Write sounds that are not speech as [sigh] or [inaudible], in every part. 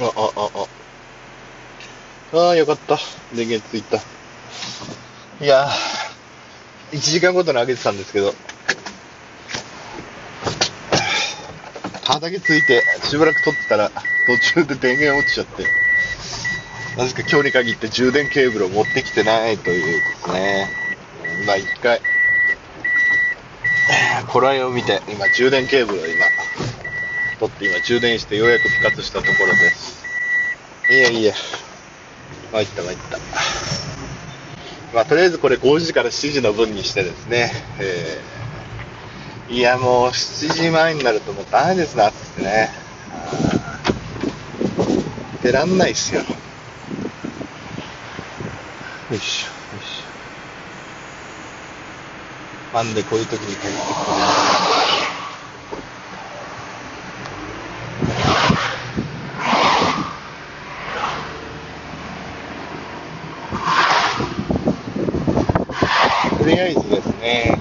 あ、あ、あ、あ。ああ、よかった。電源ついた。いやー、1時間ごとに上げてたんですけど、畑ついて、しばらく撮ってたら、途中で電源落ちちゃって、なぜか今日に限って充電ケーブルを持ってきてないというですね。まあ一回、こらえを見て、今充電ケーブルを今、取って今充電してようやく復活したところです。いやいや、参った参った。まあとりあえずこれ5時から7時の分にしてですね、えー、いやもう7時前になるともうダメですな、ってね。出らんないっすよ。よいしょ、よいしょ。なんでこういう時に帰ってくるりあえずですね、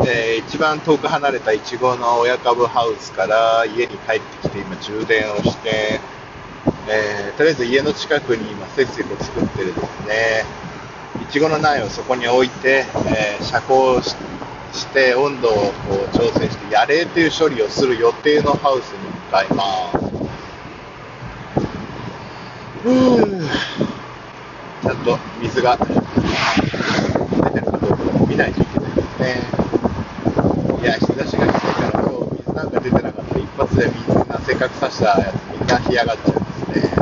えー、一番遠く離れたいちごの親株ハウスから家に帰ってきて今充電をして、えー、とりあえず家の近くに今節水を作ってるですね、いちごの苗をそこに置いて、えー、遮光して温度をこう調整して野冷という処理をする予定のハウスに向かいます。ちゃんと水が見ないといけないですね。いや、日差しが来てから今日水なんか出てなかったら一発で水がせっかく刺したやつみんな干上がっちゃうんですね。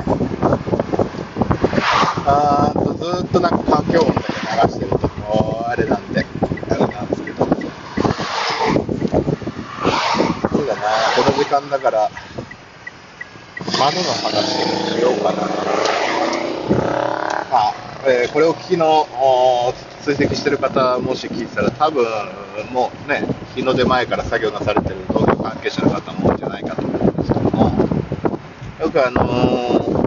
あーとずっとなんか環境音だけ流してるともうあれなんで、あれなんですけど。そうだな、この時間だから窓の話をしようかな。あ、えー、これを聞きの追跡してる方、もし聞いてたら、多分もうね、日の出前から作業なされてる東京関係者の方も多いんじゃないかと思うんですけども、よくあの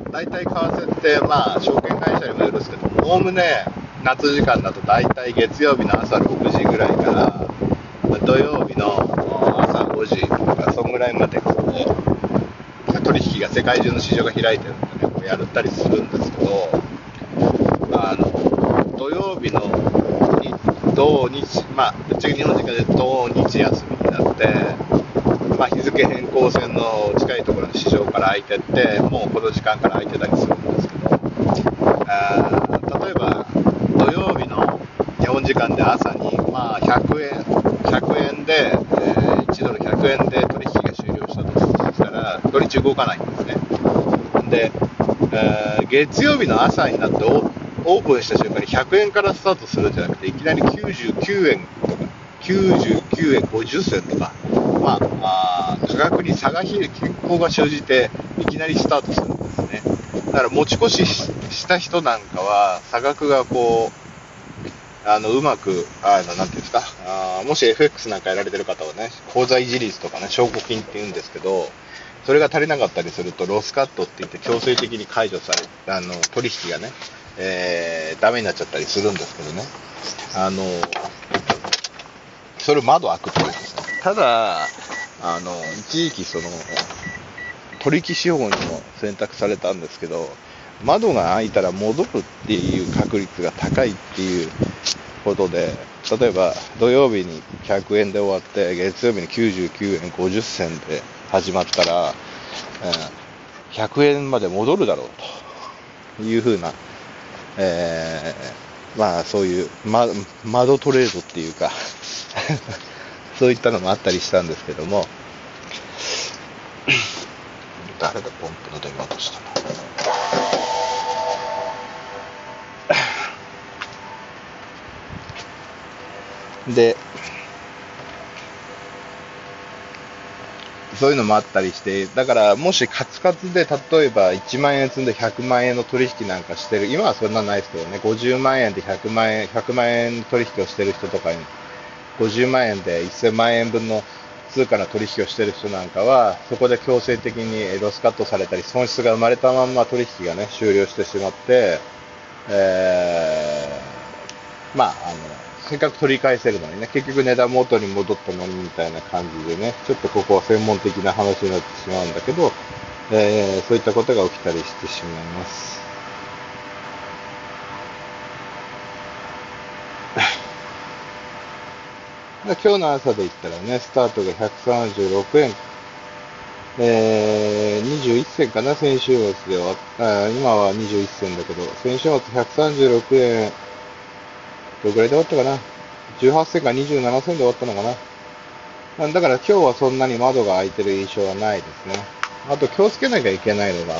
ー、大体為替って、まあ、証券会社にもよるんですけども、おおむね夏時間だと大体月曜日の朝6時ぐらいから、土曜日の朝5時とか、そんぐらいまでこう、取引が世界中の市場が開いてるんでね、こうやったりするんですけど、あの、土曜日の土日、まあ、ぶっち日本時間で土日休みになって、まあ、日付変更線の近いところの市場から空いてって、もうこの時間から空いてたりするんですけど、あ例えば土曜日の日本時間で朝に、まあ、100円、100円で、えー、1ドル100円で取引が終了したとしたら、土日動かないんですね。で、えー、月曜日の朝になってオープンした瞬間に100円からスタートするんじゃなくて、いきなり99円とか、99円50銭とか、まあ、あ価格に差が傾向が生じて、いきなりスタートするんですね。だから持ち越しした人なんかは、差額がこう、あの、うまく、あの、なんていうんですか、あもし FX なんかやられてる方はね、口座維持率とかね、証拠金って言うんですけど、それが足りなかったりすると、ロスカットって言って強制的に解除され、あの、取引がね、えー、ダメになっちゃったりするんですけどね。あの、それ窓開くとです。ただ、あの、一時期その、取引手法にも選択されたんですけど、窓が開いたら戻るっていう確率が高いっていうことで、例えば土曜日に100円で終わって、月曜日に99円50銭で始まったら、100円まで戻るだろうというふうなえー、まあそういう、ま、窓トレードっていうか [laughs] そういったのもあったりしたんですけども、誰だ、ポンプの電話としたの？で、そういうのもあったりして、だからもしカツカツで例えば1万円積んで100万円の取引なんかしてる、今はそんなないですけどね、50万円で100万円、100万円取引をしてる人とかに、50万円で1000万円分の通貨の取引をしてる人なんかは、そこで強制的にロスカットされたり、損失が生まれたまま取引がね、終了してしまって、えー、まあ、あの、せっかく取り返せるのにね、結局値段元に戻ったのにみたいな感じでね、ちょっとここは専門的な話になってしまうんだけど、えー、そういったことが起きたりしてしまいます。[laughs] 今日の朝で言ったらね、スタートが136円、えー、21銭かな、先週末では、今は21銭だけど、先週末136円、どれくらいで終わったかな ?18 銭か27銭で終わったのかな？だから今日はそんなに窓が開いてる印象はないですね。あと気をつけなきゃいけないのが、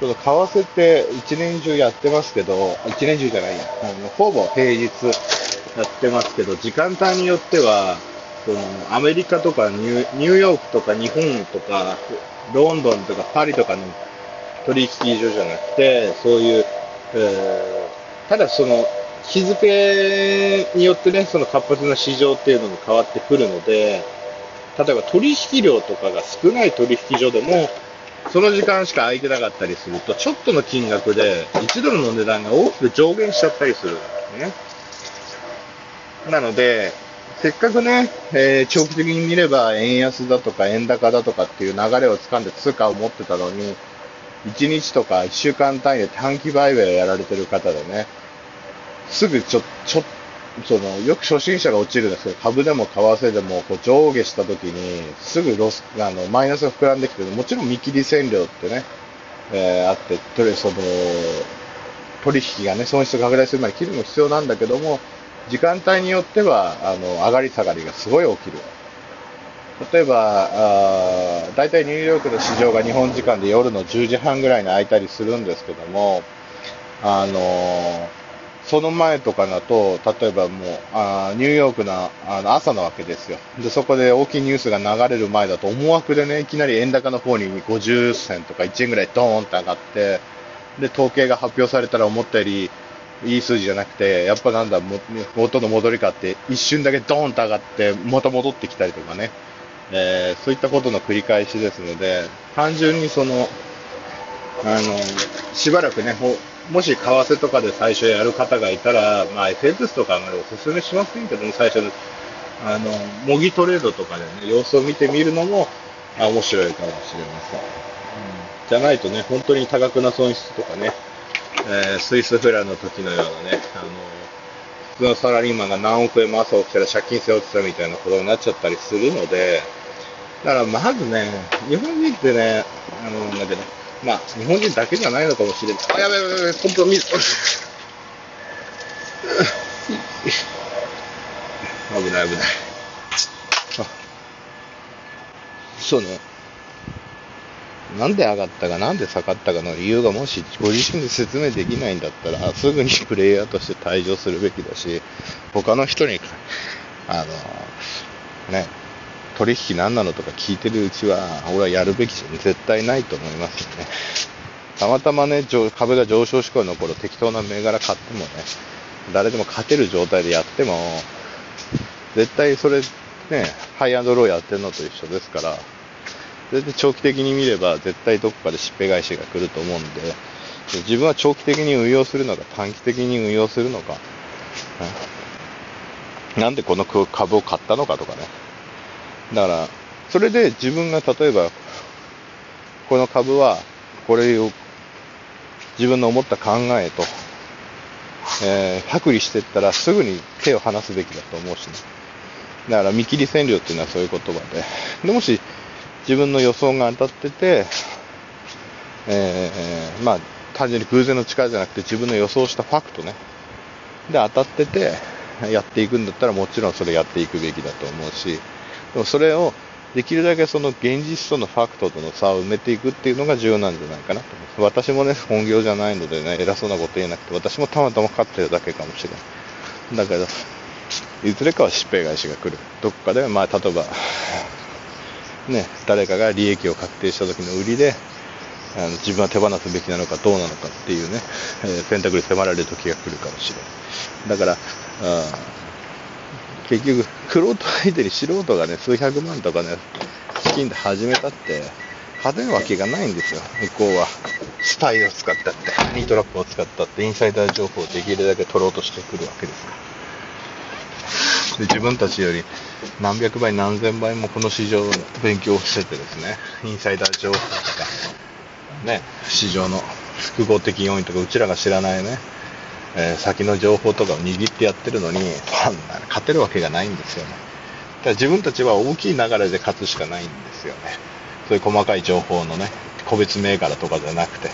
ちょっと為替って一年中やってますけど、一年中じゃないや、あのほぼ平日やってますけど、時間帯によっては、そのアメリカとかニューヨークとか日本とか、ロンドンとかパリとかの取引所じゃなくて、そういう、えー、ただその日付によってね、その活発な市場っていうのも変わってくるので、例えば取引量とかが少ない取引所でも、その時間しか空いてなかったりすると、ちょっとの金額で1ドルの値段が大きく上限しちゃったりするんですね。なので、せっかくね、えー、長期的に見れば円安だとか円高だとかっていう流れを掴んで通貨を持ってたのに、1日とか1週間単位で短期売買をやられてる方でね、すぐちょ、ちょ、その、よく初心者が落ちるんですけど、株でも為替でもこう上下した時に、すぐロス、あの、マイナスが膨らんできて、もちろん見切り線量ってね、えー、あって、とりあえずその、取引がね、損失拡大する前に切るの必要なんだけども、時間帯によっては、あの、上がり下がりがすごい起きる。例えば、あ大体ニューヨークの市場が日本時間で夜の10時半ぐらいに開いたりするんですけども、あのー、その前とかだと、例えばもう、あニューヨークのあの朝なわけですよ。で、そこで大きいニュースが流れる前だと、思惑でね、いきなり円高の方に50銭とか1円ぐらいドーンって上がって、で、統計が発表されたら思ったより、いい数字じゃなくて、やっぱなんだ、元の戻りかって一瞬だけドーンと上がって、また戻ってきたりとかね、えー、そういったことの繰り返しですので、単純にその、あの、しばらくね、もし為替とかで最初やる方がいたら、まあ FX とかあまりお勧めしませんけども、最初のあの、模擬トレードとかでね、様子を見てみるのも、あ面白いかもしれません。うん、じゃないとね、本当に多額な損失とかね、えー、スイスフラの時のようなね、あの、普通のサラリーマンが何億円も朝起きたら借金背負ってたみたいなことになっちゃったりするので、だからまずね、日本人ってね、あの、だけど、まあ、日本人だけじゃないのかもしれない。あ、やべやべやべ、本当水。危ない危ない。そうね。なんで上がったか、なんで下がったかの理由がもしご自身で説明できないんだったら、すぐにプレイヤーとして退場するべきだし、他の人に、あの、ね、取引何なのとか聞いてるうちは、俺はやるべきじゃ絶対ないと思いますよね。たまたまね、株が上昇志向の頃、適当な銘柄買ってもね、誰でも勝てる状態でやっても、絶対それ、ね、ハイアンドローやってるのと一緒ですから、全然長期的に見れば絶対どこかでしっぺ返しが来ると思うんで、自分は長期的に運用するのか短期的に運用するのか、なんでこの株を買ったのかとかね。だから、それで自分が例えば、この株はこれを自分の思った考えと、えー、剥離していったらすぐに手を離すべきだと思うしね。だから見切り線量っていうのはそういう言葉で。でもし自分の予想が当たってて、えー、まあ、単純に偶然の力じゃなくて自分の予想したファクトね。で、当たってて、やっていくんだったらもちろんそれやっていくべきだと思うし、でもそれをできるだけその現実とのファクトとの差を埋めていくっていうのが重要なんじゃないかなと思います。私もね、本業じゃないのでね、偉そうなこと言えなくて、私もたまたま勝ってるだけかもしれない。だけど、いずれかは疾病返しが来る。どこかで、まあ、例えば、[laughs] ね、誰かが利益を確定した時の売りで、あの自分は手放すべきなのかどうなのかっていうね、えー、選択に迫られる時が来るかもしれない。だから、あ結局、クロート相手に素人がね、数百万とかね、資金で始めたって、勝てるわけがないんですよ、向こうは。スパイを使ったって、ハニートラップを使ったって、インサイダー情報をできるだけ取ろうとしてくるわけですから。で自分たちより何百倍何千倍もこの市場の勉強をしててですね、インサイダー情報とか、ね、市場の複合的要因とか、うちらが知らないね、えー、先の情報とかを握ってやってるのに、そんな勝てるわけがないんですよね。だから自分たちは大きい流れで勝つしかないんですよね。そういう細かい情報のね、個別銘柄とかじゃなくて。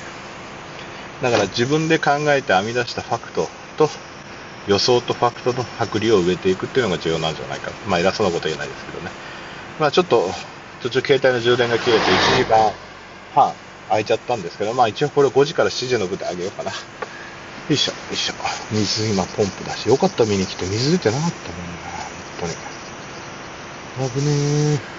だから自分で考えて編み出したファクトと予想とファクトの剥離を植えていくっていうのが重要なんじゃないか。まあ偉そうなこと言えないですけどね。まあちょっと途中携帯の充電が切れて1時間半空いちゃったんですけど、まあ一応これ5時から7時の部であげようかな。よいしょ、よいしょ。水今ポンプだし、よかった見に来て水出てなかったもんな、本当に。危ねえ。